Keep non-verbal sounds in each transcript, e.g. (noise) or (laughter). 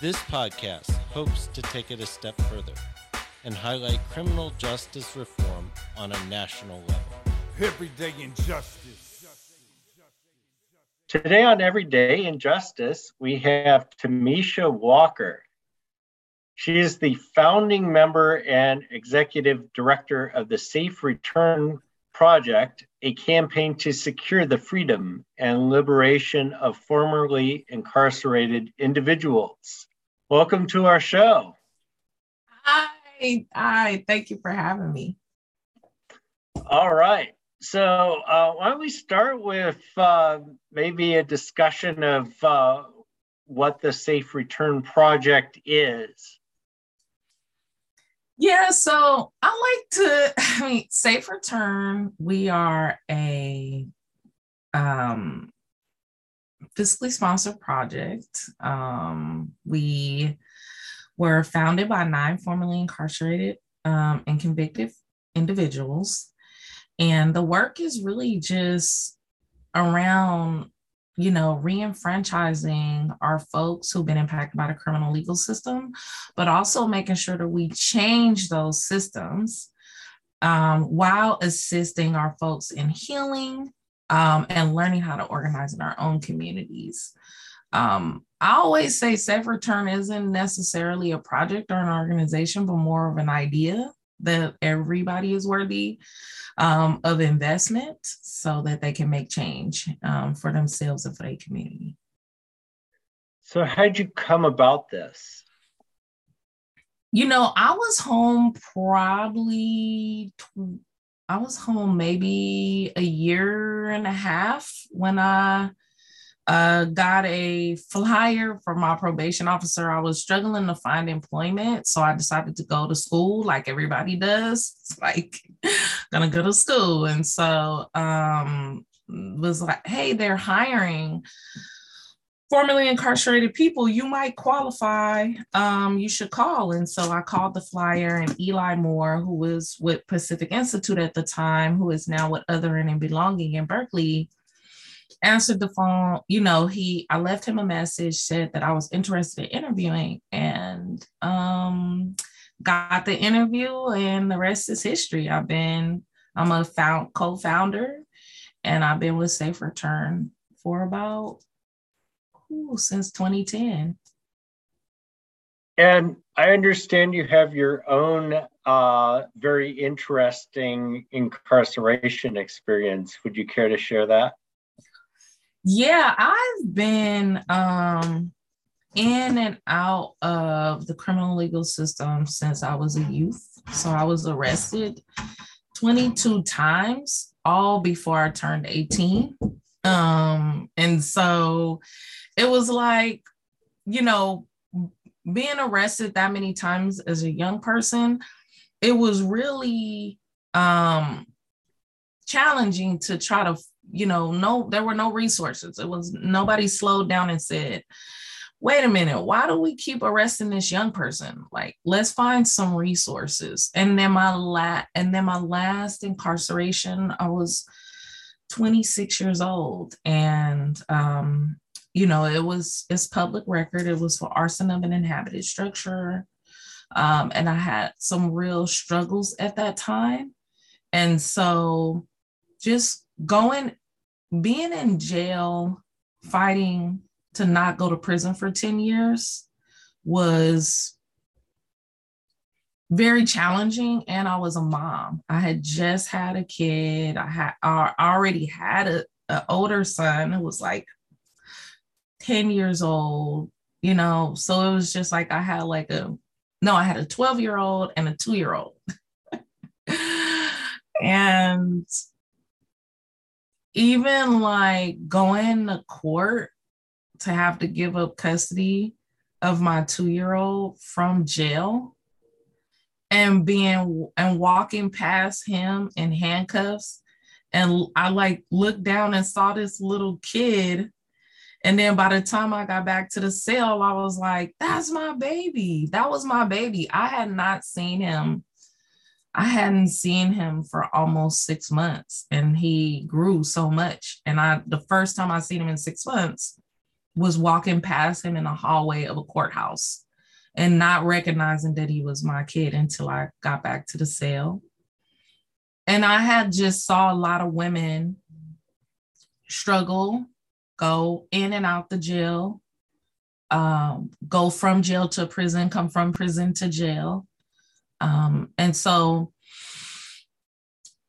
This podcast hopes to take it a step further and highlight criminal justice reform on a national level. Everyday injustice. Today on Everyday Injustice, we have Tamisha Walker. She is the founding member and executive director of the Safe Return Project, a campaign to secure the freedom and liberation of formerly incarcerated individuals. Welcome to our show. Hi, hi. Thank you for having me. All right. So, uh, why don't we start with uh, maybe a discussion of uh, what the Safe Return Project is? Yeah, so I like to, (laughs) I mean, Safe Return, we are a um, fiscally sponsored project. Um, we were founded by nine formerly incarcerated um, and convicted individuals. And the work is really just around, you know, re-enfranchising our folks who've been impacted by the criminal legal system, but also making sure that we change those systems um, while assisting our folks in healing um, and learning how to organize in our own communities. Um, I always say safe return isn't necessarily a project or an organization, but more of an idea that everybody is worthy um, of investment so that they can make change um, for themselves and for their community. So, how'd you come about this? You know, I was home probably I was home maybe a year and a half when I uh, got a flyer from my probation officer. I was struggling to find employment, so I decided to go to school like everybody does. It's (laughs) like gonna go to school, and so um, was like, hey, they're hiring formerly incarcerated people, you might qualify. Um, you should call. And so I called the flyer, and Eli Moore, who was with Pacific Institute at the time, who is now with Othering and Belonging in Berkeley, answered the phone. You know, he I left him a message, said that I was interested in interviewing, and um, got the interview, and the rest is history. I've been I'm a found co-founder, and I've been with Safe Return for about ooh, since 2010. And I understand you have your own uh, very interesting incarceration experience. Would you care to share that? Yeah, I've been um, in and out of the criminal legal system since I was a youth. So I was arrested 22 times, all before I turned 18. Um, and so it was like, you know, being arrested that many times as a young person, it was really um challenging to try to, you know, no, there were no resources. It was nobody slowed down and said, wait a minute, why do we keep arresting this young person? Like, let's find some resources. And then my la and then my last incarceration, I was 26 years old. And um, you know, it was it's public record. It was for arson of an inhabited structure. Um, and I had some real struggles at that time. And so just going, being in jail, fighting to not go to prison for 10 years was very challenging and i was a mom i had just had a kid i had I already had a, a older son who was like 10 years old you know? So it was just like i had like a no i had a 12 year old and a 2 year old (laughs) and even like going to court to have to give up custody of my two year old from jail and being and walking past him in handcuffs and i like looked down and saw this little kid and then by the time i got back to the cell i was like that's my baby. That was my baby. I had not seen him. I hadn't seen him for almost six months and he grew so much. And i the first time i seen him in six months was walking past him in the hallway of a courthouse and not recognizing that he was my kid until I got back to the cell. And I had just saw a lot of women struggle, go in and out the jail, um, go from jail to prison, come from prison to jail. Um, and so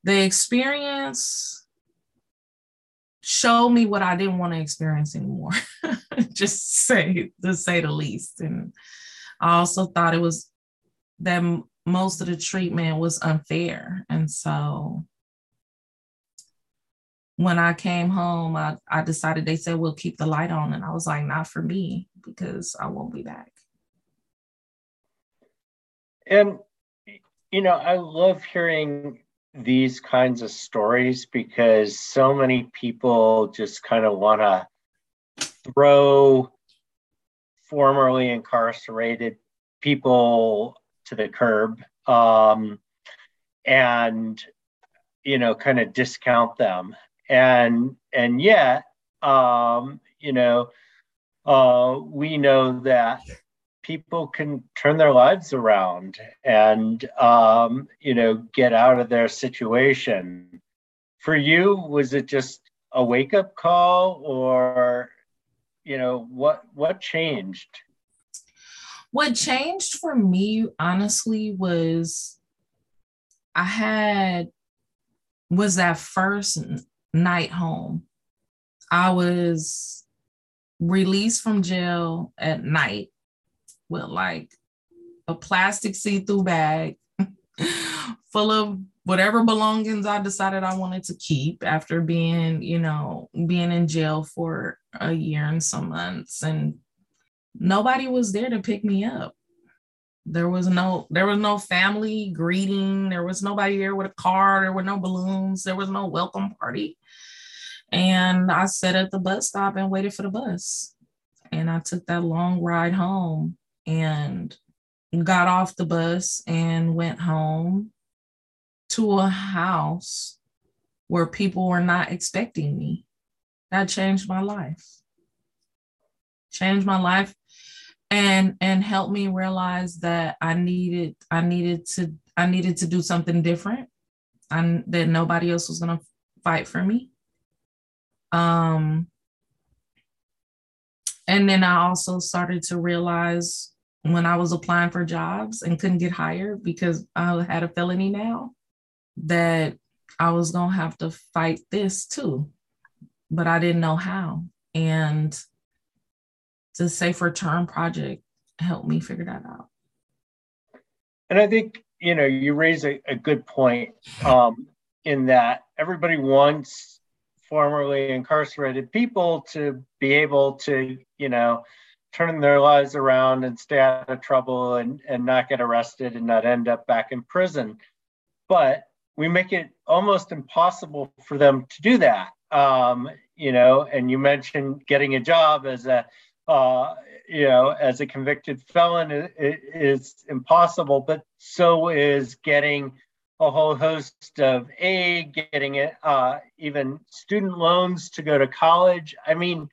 the experience showed me what I didn't want to experience anymore. (laughs) just say to say the least. And I also thought it was that most of the treatment was unfair. And so when I came home, I, I decided they said we'll keep the light on. And I was like, not for me, because I won't be back. And you know, I love hearing these kinds of stories because so many people just kind of want to throw formerly incarcerated people to the curb um, and you know kind of discount them and and yet um, you know uh, we know that people can turn their lives around and um, you know get out of their situation. For you was it just a wake up call or you know what what changed? What changed for me honestly was i had was that first night home i was released from jail at night with like a plastic see-through bag (laughs) full of whatever belongings I decided I wanted to keep after being, you know, being in jail for a year and some months. And nobody was there to pick me up. There was no there was no family greeting. There was nobody there with a car. There were no balloons. There was no welcome party. And I sat at the bus stop and waited for the bus. And I took that long ride home and got off the bus and went home to a house where people were not expecting me. That changed my life. Changed my life and and helped me realize that I needed I needed to I needed to do something different and that nobody else was to fight for me. Um and then I also started to realize when I was applying for jobs and couldn't get hired because I had a felony now that I was going to have to fight this too, but I didn't know how. And the Safe Return Project helped me figure that out. And I think, you know, you raise a, a good point um, in that everybody wants formerly incarcerated people to be able to, you know, turn their lives around and stay out of trouble and, and not get arrested and not end up back in prison. But we make it almost impossible for them to do that. Um, you know, and you mentioned getting a job as a, uh, you know, as a convicted felon is, is impossible, but so is getting a whole host of aid, getting it, uh, even student loans to go to college. I mean,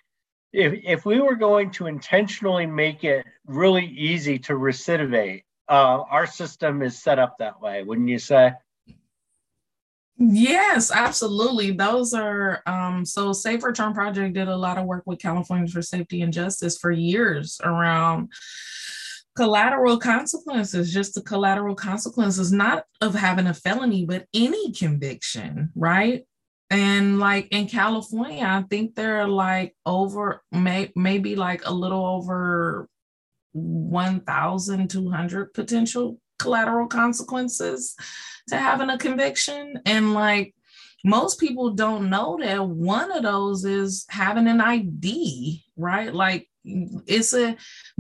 if, if we were going to intentionally make it really easy to recidivate, uh, our system is set up that way, wouldn't you say? Yes, absolutely. Those are um, so Safe Return Project did a lot of work with Californians for Safety and Justice for years around collateral consequences, just the collateral consequences, not of having a felony, but any conviction, right? And like in California, I think there are like over, may, maybe like a little over 1,200 potential collateral consequences to having a conviction. And like most people don't know that one of those is having an ID, right? Like it's a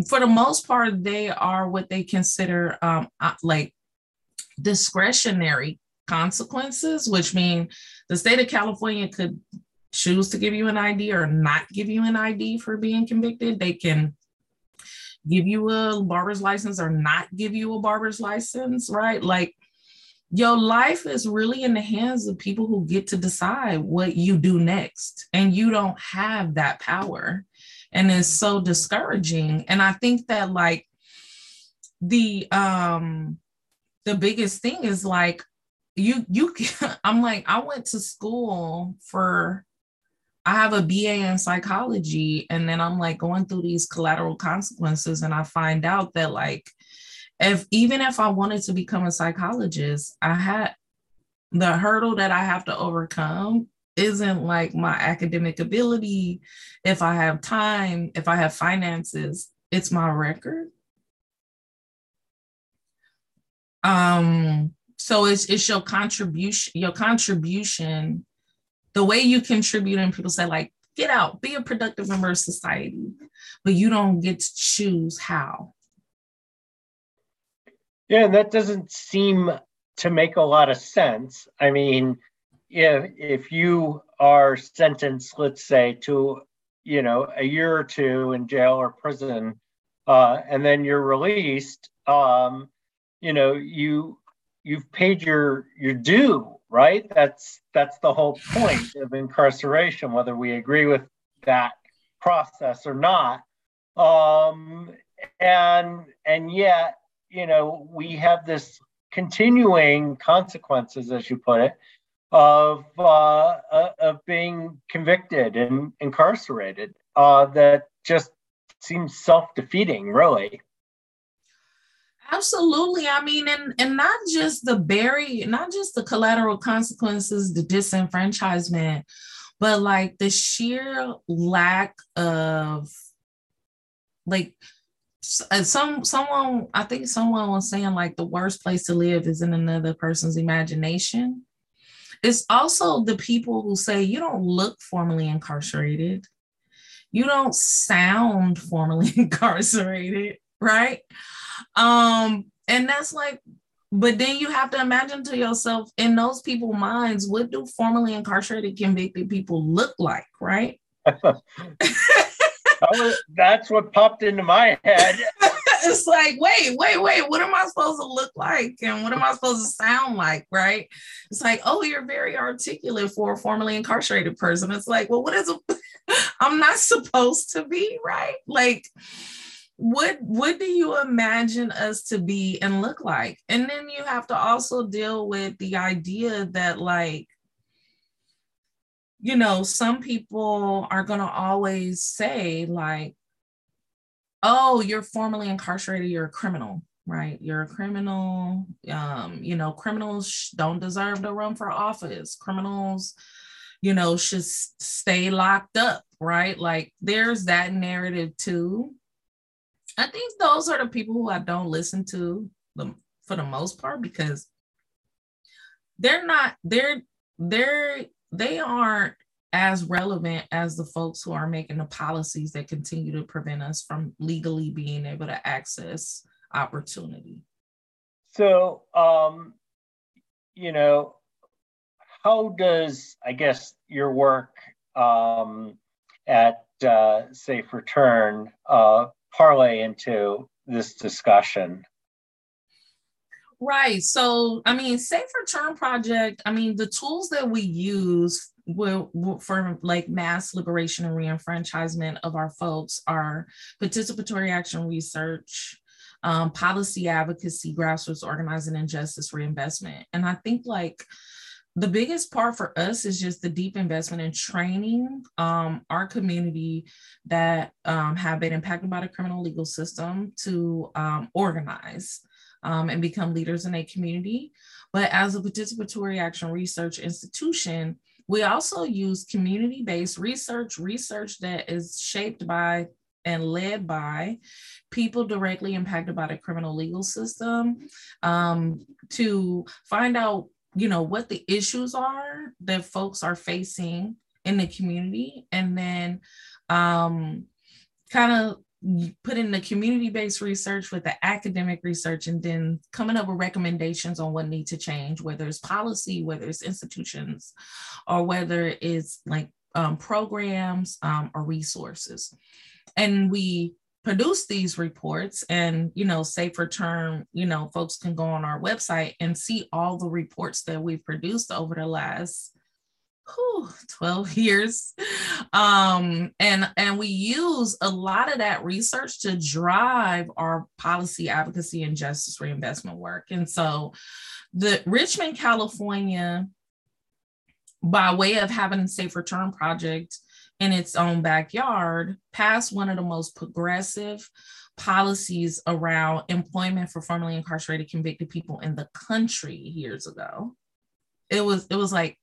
for the most part they are what they consider um uh, like discretionary consequences which mean the state of california could choose to give you an id or not give you an id for being convicted they can give you a barber's license or not give you a barber's license right? Like your life is really in the hands of people who get to decide what you do next and you don't have that power. And it's so discouraging. And i think that like the um the biggest thing is like you you can, (laughs) i'm like i went to school for i have a ba in psychology and then i'm like going through these collateral consequences and i find out that like if even if i wanted to become a psychologist i had the hurdle that i have to overcome isn't like my academic ability, if I have time, if I have finances, it's my record. Um, so it's it's your contribution, your contribution, the way you contribute, and people say, like, get out, be a productive member of society, but you don't get to choose how. Yeah, and that doesn't seem to make a lot of sense. I mean, if if you are sentenced, let's say, to you know a year or two in jail or prison, uh, and then you're released, um, you know you you've paid your your due, right? That's that's the whole point of incarceration, whether we agree with that process or not. Um, and and yet, you know, we have this continuing consequences, as you put it, of uh, uh, of being convicted and incarcerated uh, that just seems self-defeating really absolutely. I mean and and not just the very not just the collateral consequences the disenfranchisement but like the sheer lack of like uh, some someone i think someone was saying like the worst place to live is in another person's imagination. It's also the people who say you don't look formally incarcerated, you don't sound formally (laughs) incarcerated, right? Um, and that's like, but then you have to imagine to yourself in those people's minds, what do formally incarcerated convicted people look like, right? (laughs) (laughs) that's what popped into my head. (laughs) it's like, wait, wait, wait, what am I supposed to look like? And what am I supposed to sound like? Right. It's like, oh, you're very articulate for a formerly incarcerated person. It's like, well, what is a I'm not supposed to be, right? Like, what what do you imagine us to be and look like? And then you have to also deal with the idea that like you know, some people are going to always say, like, oh, you're formally incarcerated, you're a criminal, right? You're a criminal. Um, you know, criminals don't deserve to run for office. Criminals, you know, should stay locked up, right? Like there's that narrative too. I think those are the people who I don't listen to for the most part because they're not they're they're they aren't as relevant as the folks who are making the policies that continue to prevent us from legally being able to access opportunity. So, um, you know, how does, I guess, your work um, at uh, Safe Return uh, parlay into this discussion? Right. So, I mean, Safe Return Project, I mean, the tools that we use for like mass liberation and reenfranchisement of our folks are participatory action research, um, policy advocacy, grassroots organizing, and justice reinvestment. And I think like the biggest part for us is just the deep investment in training um, our community that um, have been impacted by the criminal legal system to um, organize um, and become leaders in a community. But as a participatory action research institution, we also use community based research, research that is shaped by and led by people directly impacted by the criminal legal system um, to find out you know what the issues are that folks are facing in the community and then um, kind of put in the community-based research with the academic research and then coming up with recommendations on what needs to change whether it's policy whether it's institutions or whether it's like um, programs um, or resources. And we produce these reports and you know Safe Return you know folks can go on our website and see all the reports that we've produced over the last whew, 12 (laughs) years. Um, and and we use a lot of that research to drive our policy advocacy and justice reinvestment work. And so the richmond california by way of having a safe return project in its own backyard passed one of the most progressive policies around employment for formerly incarcerated convicted people in the country years ago. It was it was like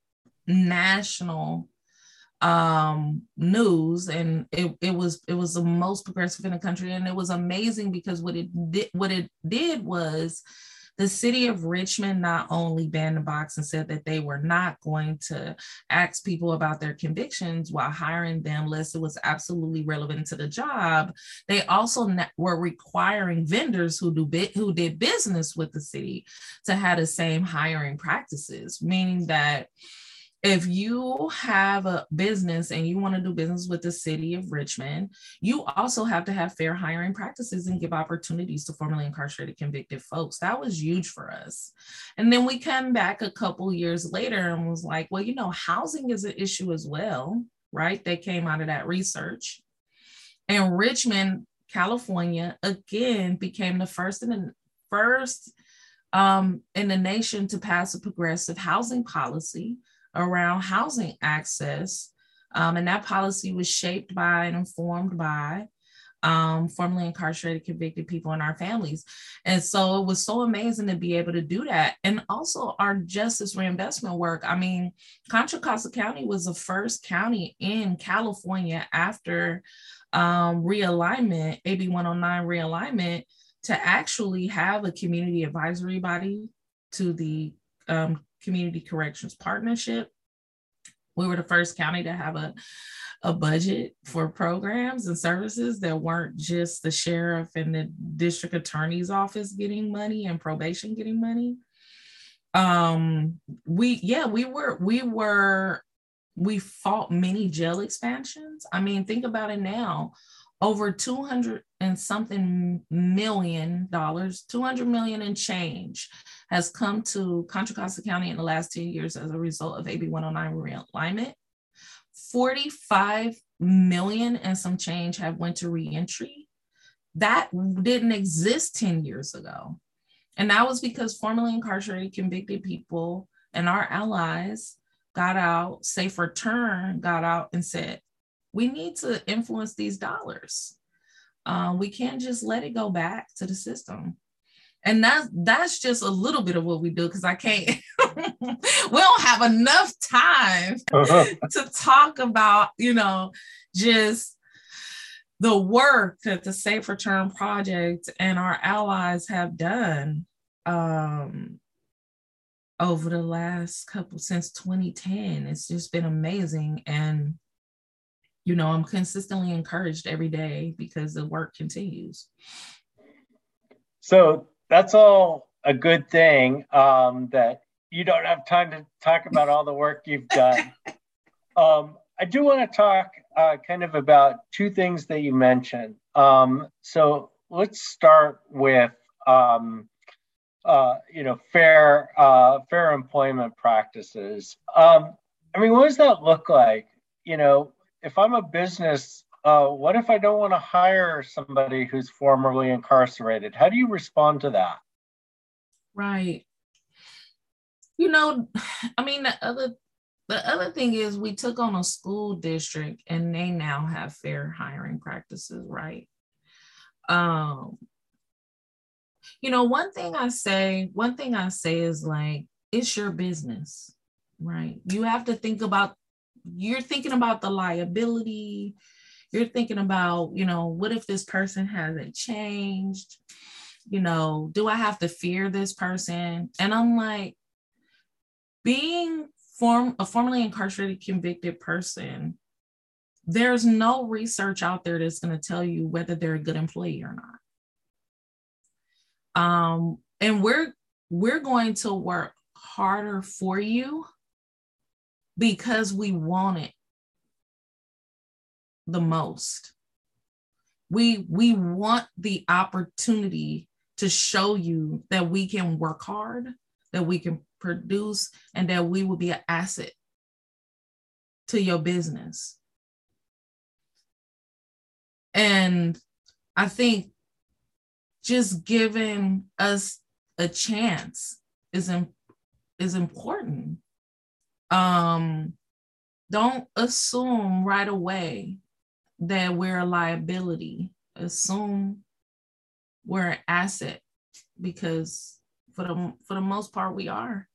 national um news and it, it was it was the most progressive in the country and it was amazing because what it did what it did was the city of Richmond not only banned the box and said that they were not going to ask people about their convictions while hiring them unless it was absolutely relevant to the job, they also were requiring vendors who do who did business with the city to have the same hiring practices, meaning that if you have a business and you want to do business with the city of Richmond, you also have to have fair hiring practices and give opportunities to formerly incarcerated convicted folks. That was huge for us. And then we come back a couple years later and was like, well, you know, housing is an issue as well, right? They came out of that research. And Richmond, California, again became the first in the first um, in the nation to pass a progressive housing policy around housing access. Um, and that policy was shaped by and informed by um, formerly incarcerated convicted people in our families. And so it was so amazing to be able to do that. And also our justice reinvestment work. I mean, Contra Costa County was the first county in California after um, realignment, AB 109 realignment, to actually have a community advisory body to the um, Community Corrections Partnership. We were the first county to have a, a budget for programs and services that weren't just the sheriff and the district attorney's office getting money and probation getting money. Um, we yeah, we were we were we fought many jail expansions. I mean, think about it now over 200 and something million dollars, 200 million and change has come to Contra Costa County in the last 10 years as a result of AB 109 realignment. 45 million and some change have went to reentry. That didn't exist 10 years ago. And that was because formerly incarcerated convicted people and our allies got out, safe return got out and said, we need to influence these dollars. Uh, we can't just let it go back to the system. And that's that's just a little bit of what we do because I can't (laughs) we don't have enough time uh-huh. (laughs) to talk about, you know, just the work that the Safe Return Project and our allies have done um, over the last couple since 2010. It's just been amazing. And you know, I'm consistently encouraged every day because the work continues. So that's all a good thing um, that you don't have time to talk about all the work you've done. (laughs) um, I do want to talk uh, kind of about two things that you mentioned. Um, so let's start with, um, uh, you know, fair uh, fair employment practices. Um, I mean, what does that look like? You know, if I'm a business, uh, what if I don't want to hire somebody who's formerly incarcerated? How do you respond to that? Right. you know, (sighs) I mean, the other the other thing is we took on a school district and they now have fair hiring practices, right? Um, you know, one thing I say, one thing I say is like, it's your business, right? You have to think about, you're thinking about the liability. You're thinking about, you know, what if this person hasn't changed? You know, do I have to fear this person? And I'm like, being form a formerly incarcerated convicted person, there's no research out there that's going to tell you whether they're a good employee or not. Um, and we're we're going to work harder for you because we want it the most. We we want the opportunity to show you that we can work hard, that we can produce, and that we will be an asset to your business. And I think just giving us a chance is, is important. Um, don't assume right away that we're a liability. Assume we're an asset because for the for the most part we are.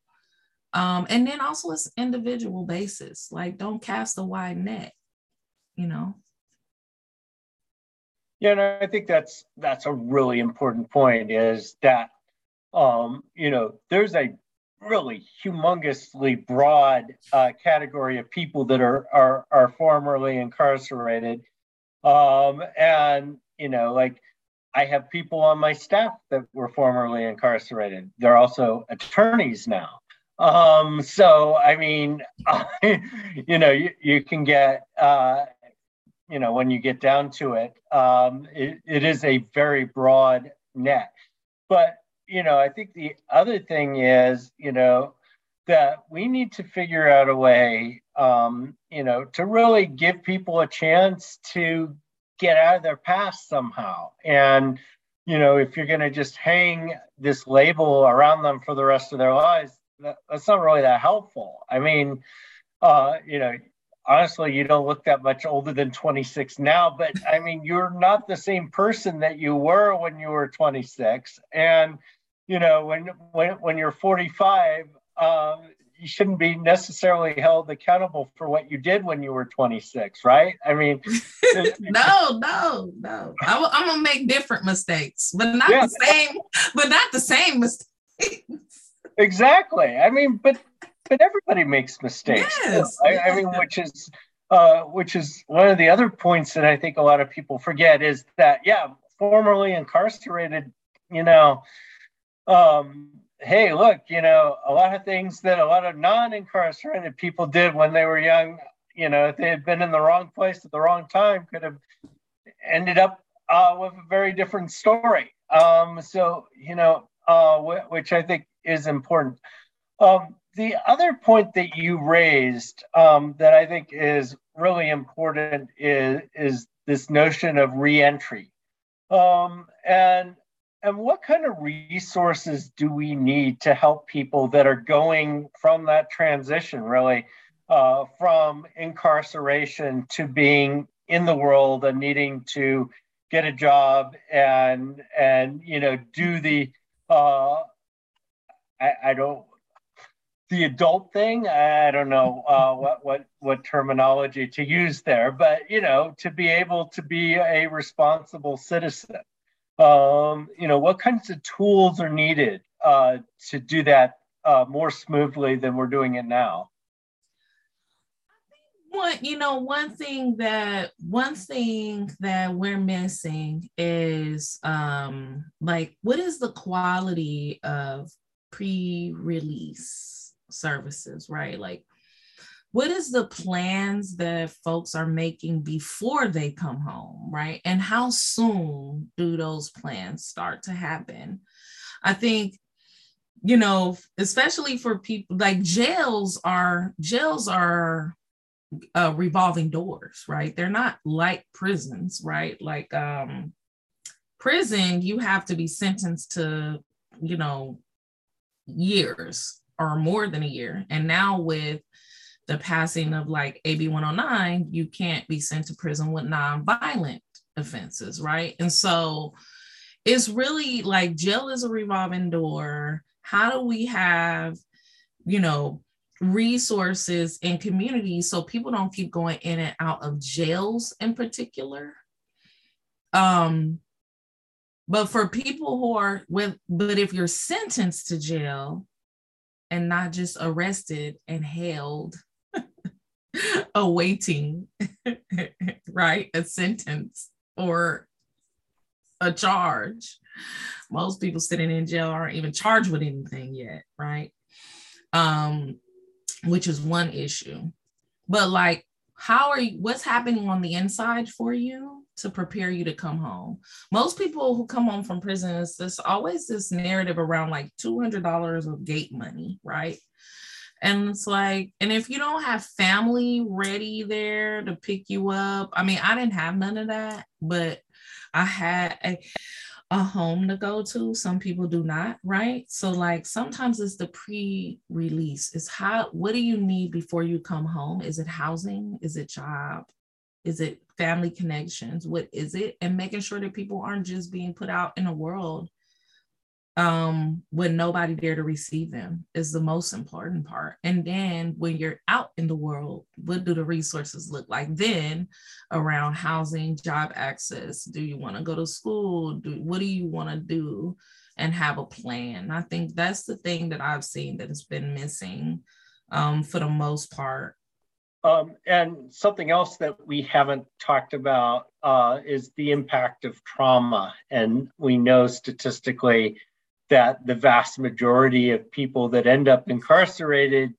Um, and then also it's individual basis. Like don't cast a wide net, you know. Yeah, and I think that's that's a really important point is that um, you know, there's a really humongously broad uh, category of people that are are are formerly incarcerated. Um, and you know, like I have people on my staff that were formerly incarcerated. They're also attorneys now. Um, so I mean, I, (laughs) you know, you, you can get uh, you know, when you get down to it, um, it, it is a very broad net. But, you know, I think the other thing is, you know, that we need to figure out a way, um, you know, to really give people a chance to get out of their past somehow. And, you know, if you're going to just hang this label around them for the rest of their lives, that, that's not really that helpful. I mean, uh, you know, honestly, you don't look that much older than 26 now, but I mean, you're not the same person that you were when you were 26. And, you know, when when, when you're 45, um, you shouldn't be necessarily held accountable for what you did when you were 26, right? I mean, (laughs) no, no, no. I, am gonna make different mistakes, but not yeah. the same, but not the same mistakes. (laughs) Exactly. I mean, but but everybody makes mistakes. Yes. I, I mean, which is uh, which is one of the other points that I think a lot of people forget is that yeah, formerly incarcerated, you know, um, hey, look, you know, a lot of things that a lot of non-incarcerated people did when they were young, you know, if they had been in the wrong place at the wrong time, could have ended up uh, with a very different story. Um, so, you know, uh, which I think is important. Um, the other point that you raised um, that I think is really important is, is this notion of reentry. Um, and, and what kind of resources do we need to help people that are going from that transition, really, uh, from incarceration to being in the world and needing to get a job and and you know do the uh, I, I don't the adult thing. I don't know uh, what what what terminology to use there, but you know, to be able to be a responsible citizen. Um, you know, what kinds of tools are needed uh, to do that uh, more smoothly than we're doing it now? One, you know, one thing that one thing that we're missing is um, like, what is the quality of pre-release? services, right? Like, what is the plans that folks are making before they come home, right? And how soon do those plans start to happen? I think you know, especially for people like jails are jails are uh, revolving doors, right? They're not like prisons, right? Like um, prison, you have to be sentenced to, you know, years or more than a year. And now with the passing of like AB 109, you can't be sent to prison with non-violent offenses, right? And so it's really like jail is a revolving door. How do we have, you know, resources in communities so people don't keep going in and out of jails in particular? Um, but for people who are with, but if you're sentenced to jail and not just arrested and held, (laughs) awaiting, (laughs) right, a sentence or a charge. Most people sitting in jail aren't even charged with anything yet, right? Um, which is one issue. But like, how are you? What's happening on the inside for you to prepare you to come home? Most people who come home from prison, is there's always this narrative around like two hundred dollars of gate money, right? And it's like, and if you don't have family ready there to pick you up, I mean, I didn't have none of that, but I had a, a home to go to. Some people do not, right? So, like, sometimes it's the pre release. It's how, what do you need before you come home? Is it housing? Is it job? Is it family connections? What is it? And making sure that people aren't just being put out in the world um, with nobody there to receive them is the most important part. And then when you're out in the world, what do the resources look like then around housing, job access? Do you want to go to school? Do what do you want to do? And have a plan. I think that's the thing that I've seen that has been missing um, for the most part. Um, and something else that we haven't talked about uh, is the impact of trauma. And we know statistically that the vast majority of people that end up incarcerated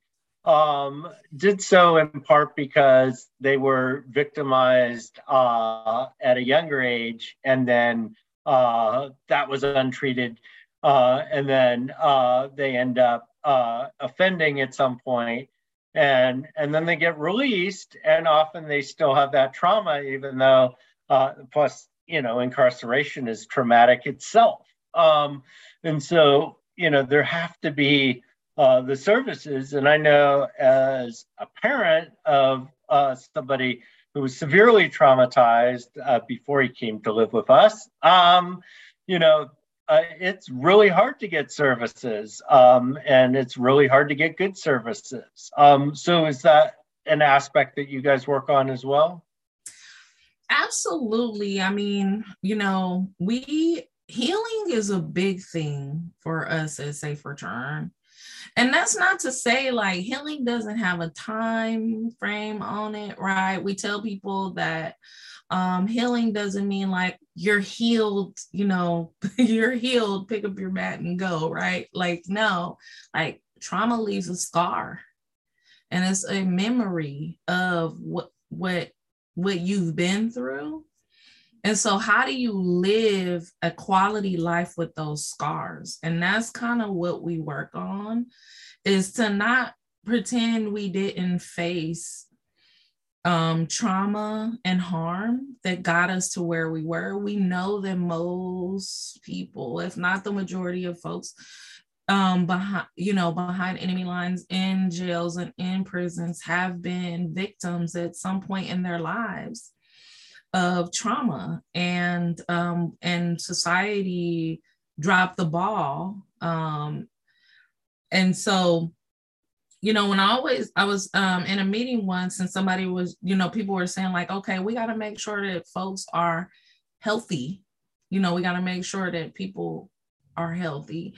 um, did so in part because they were victimized uh, at a younger age, and then uh, that was untreated, uh, and then uh, they end up uh, offending at some point, and and then they get released, and often they still have that trauma, even though uh, plus you know incarceration is traumatic itself. Um, and so, you know, there have to be uh, the services. And I know as a parent of uh, somebody who was severely traumatized uh, before he came to live with us, um, you know, uh, it's really hard to get services um, and it's really hard to get good services. Um, so, is that an aspect that you guys work on as well? Absolutely. I mean, you know, we healing is a big thing for us at Safe Return. And that's not to say like healing doesn't have a time frame on it, right? We tell people that um, healing doesn't mean like you're healed, you know, (laughs) you're healed, pick up your mat and go, right? Like, no, like trauma leaves a scar and it's a memory of what, what, what you've been through and so, how do you live a quality life with those scars? And that's kind of what we work on is to not pretend we didn't face um, trauma and harm that got us to where we were. We know that most people, if not the majority of folks, um, behind you know behind enemy lines in jails and in prisons have been victims at some point in their lives of trauma and um, and society dropped the ball um, and so you know when i always i was um, in a meeting once and somebody was you know people were saying like okay we got to make sure that folks are healthy. You know we got to make sure that people are healthy.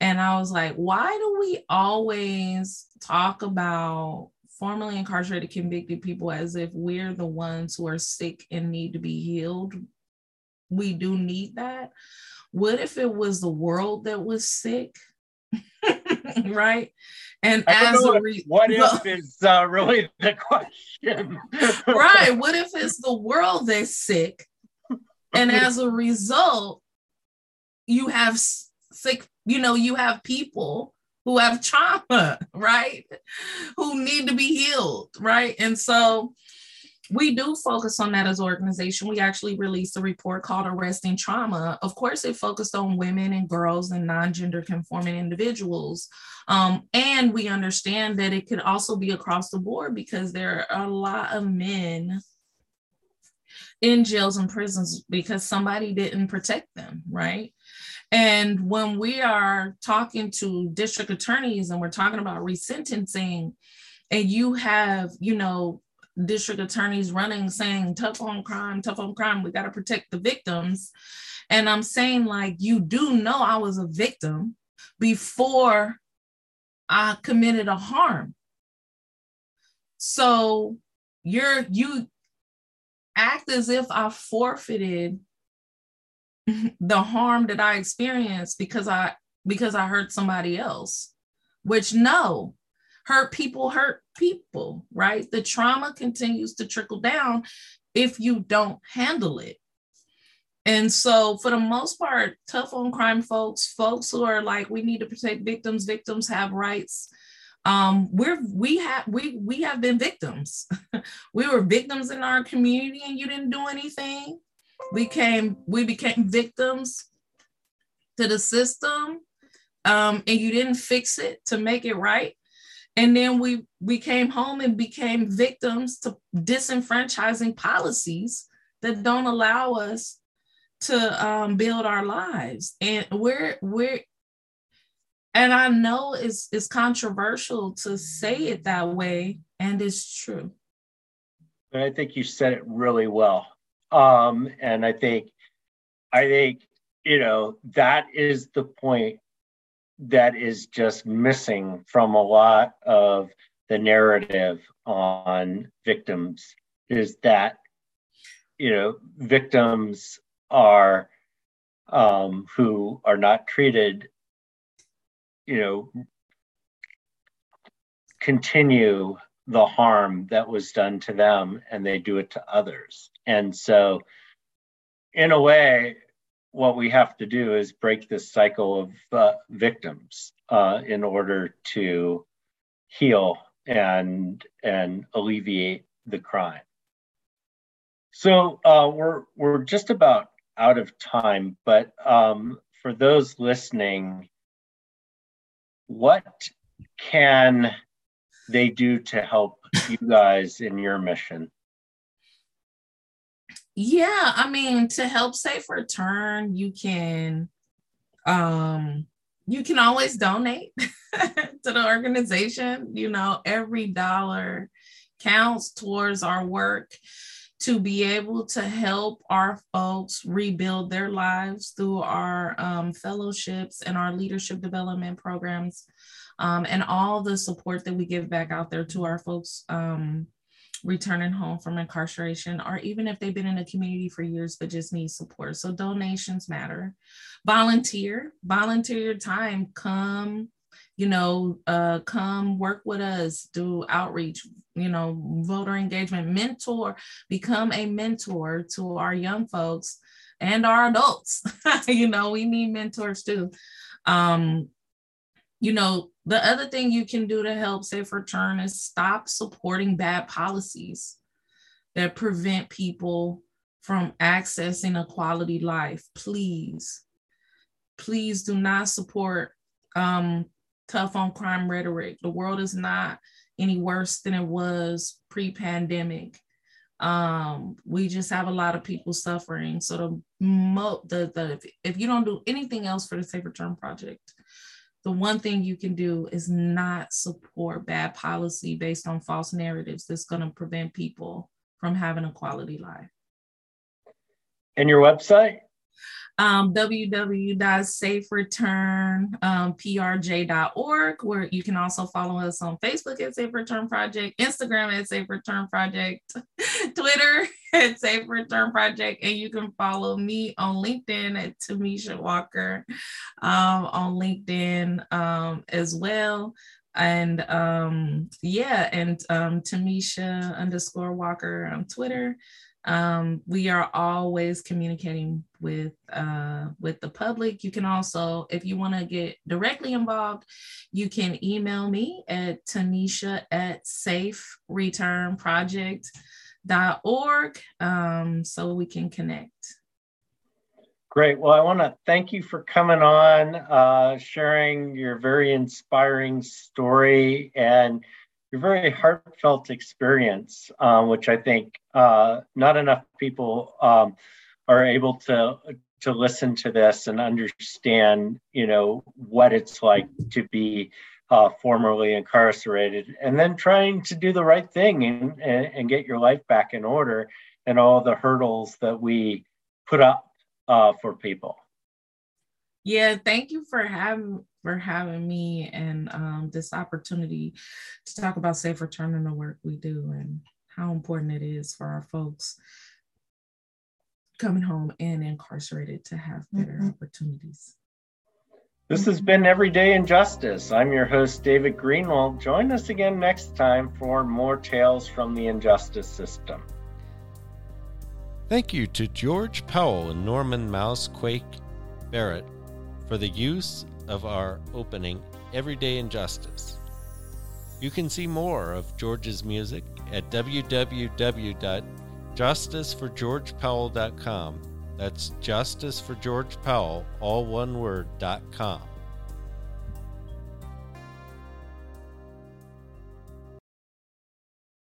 And i was like why do we always talk about formerly incarcerated convicted people as if we're the ones who are sick and need to be healed. We do need that. What if it was the world that was sick? (laughs) right? And as a re- what if (laughs) is uh, really the question? right. (laughs) What if it's the world that's sick? And as a result, you have sick, you know, you have people who have trauma, right? Who need to be healed, right? And so we do focus on that as organization. We actually released a report called Arresting Trauma. Of course, it focused on women and girls and non-gender conforming individuals. Um, and we understand that it could also be across the board because there are a lot of men in jails and prisons because somebody didn't protect them, right? And when we are talking to district attorneys and we're talking about resentencing, and you have, you know, district attorneys running saying tough on crime, tough on crime, we got to protect the victims. And I'm saying, like, you do know I was a victim before I committed a harm. So you're you act as if I forfeited the harm that I experienced because I because I hurt somebody else. Which no, hurt people hurt people, right? The trauma continues to trickle down if you don't handle it. And so, for the most part, tough on crime folks, folks who are like, we need to protect victims, victims have rights. Um, we're we have we we have been victims. (laughs) we were victims in our community, and you didn't do anything. We came, we became victims to the system, um, and you didn't fix it to make it right. And then we we came home and became victims to disenfranchising policies that don't allow us to um, build our lives. And we're we're and i know it's it's controversial to say it that way and it's true. But i think you said it really well um and i think i think you know that is the point that is just missing from a lot of the narrative on victims is that you know victims are um, who are not treated you know continue the harm that was done to them and they do it to others and so in a way what we have to do is break this cycle of uh, victims uh, in order to heal and and alleviate the crime. So uh, we're we're just about out of time, but um, for those listening, what can they do to help you guys in your mission? Yeah, I mean, to help Safe Return, you can um you can always donate (laughs) to the organization. You know, every dollar counts towards our work to be able to help our folks rebuild their lives through our um, fellowships and our leadership development programs um, and all the support that we give back out there to our folks um, returning home from incarceration, or even if they've been in a community for years but just need support. So donations matter. Volunteer, volunteer your time. Come, you know, uh, come work with us, do outreach, you know, voter engagement, mentor, become a mentor to our young folks and our adults. (laughs) you know, we need mentors too. Um, you know, the other thing you can do to help Safe Return is stop supporting bad policies that prevent people from accessing a quality life. Please, please do not support um, tough on crime rhetoric. The world is not any worse than it was pre pandemic. Um, we just have a lot of people suffering. So the, mo- the, the if you don't do anything else for the Safe Return Project, the one thing you can do is not support bad policy based on false narratives that's going to prevent people from having a quality life. And your website? Um, www.safereturnprj.org, um, where you can also follow us on Facebook at Safe Return Project, Instagram at Safe Return Project, (laughs) Twitter (laughs) at Safe Return Project, and you can follow me on LinkedIn at Tamisha Walker um, on LinkedIn um, as well. And um, yeah, and um, Tamisha underscore Walker on Twitter um, we are always communicating with uh, with the public you can also if you want to get directly involved you can email me at tamisha at safe return project org um, so we can connect. Great. Well, I want to thank you for coming on, uh, sharing your very inspiring story and your very heartfelt experience, uh, which I think uh, not enough people um, are able to to listen to this and understand, you know, what it's like to be uh, formerly incarcerated, and then trying to do the right thing and, and, and get your life back in order, and all the hurdles that we put up uh, for people. Yeah, thank you for having for having me and um, this opportunity to talk about safe return and the work we do and how important it is for our folks coming home and incarcerated to have better mm-hmm. opportunities. This has been Everyday Injustice. I'm your host, David Greenwald. Join us again next time for more tales from the injustice system. Thank you to George Powell and Norman Mouse Quake Barrett for the use of our opening, Everyday Injustice. You can see more of George's music at www.justiceforgeorgepowell.com. That's justice for George Powell, all one word, com.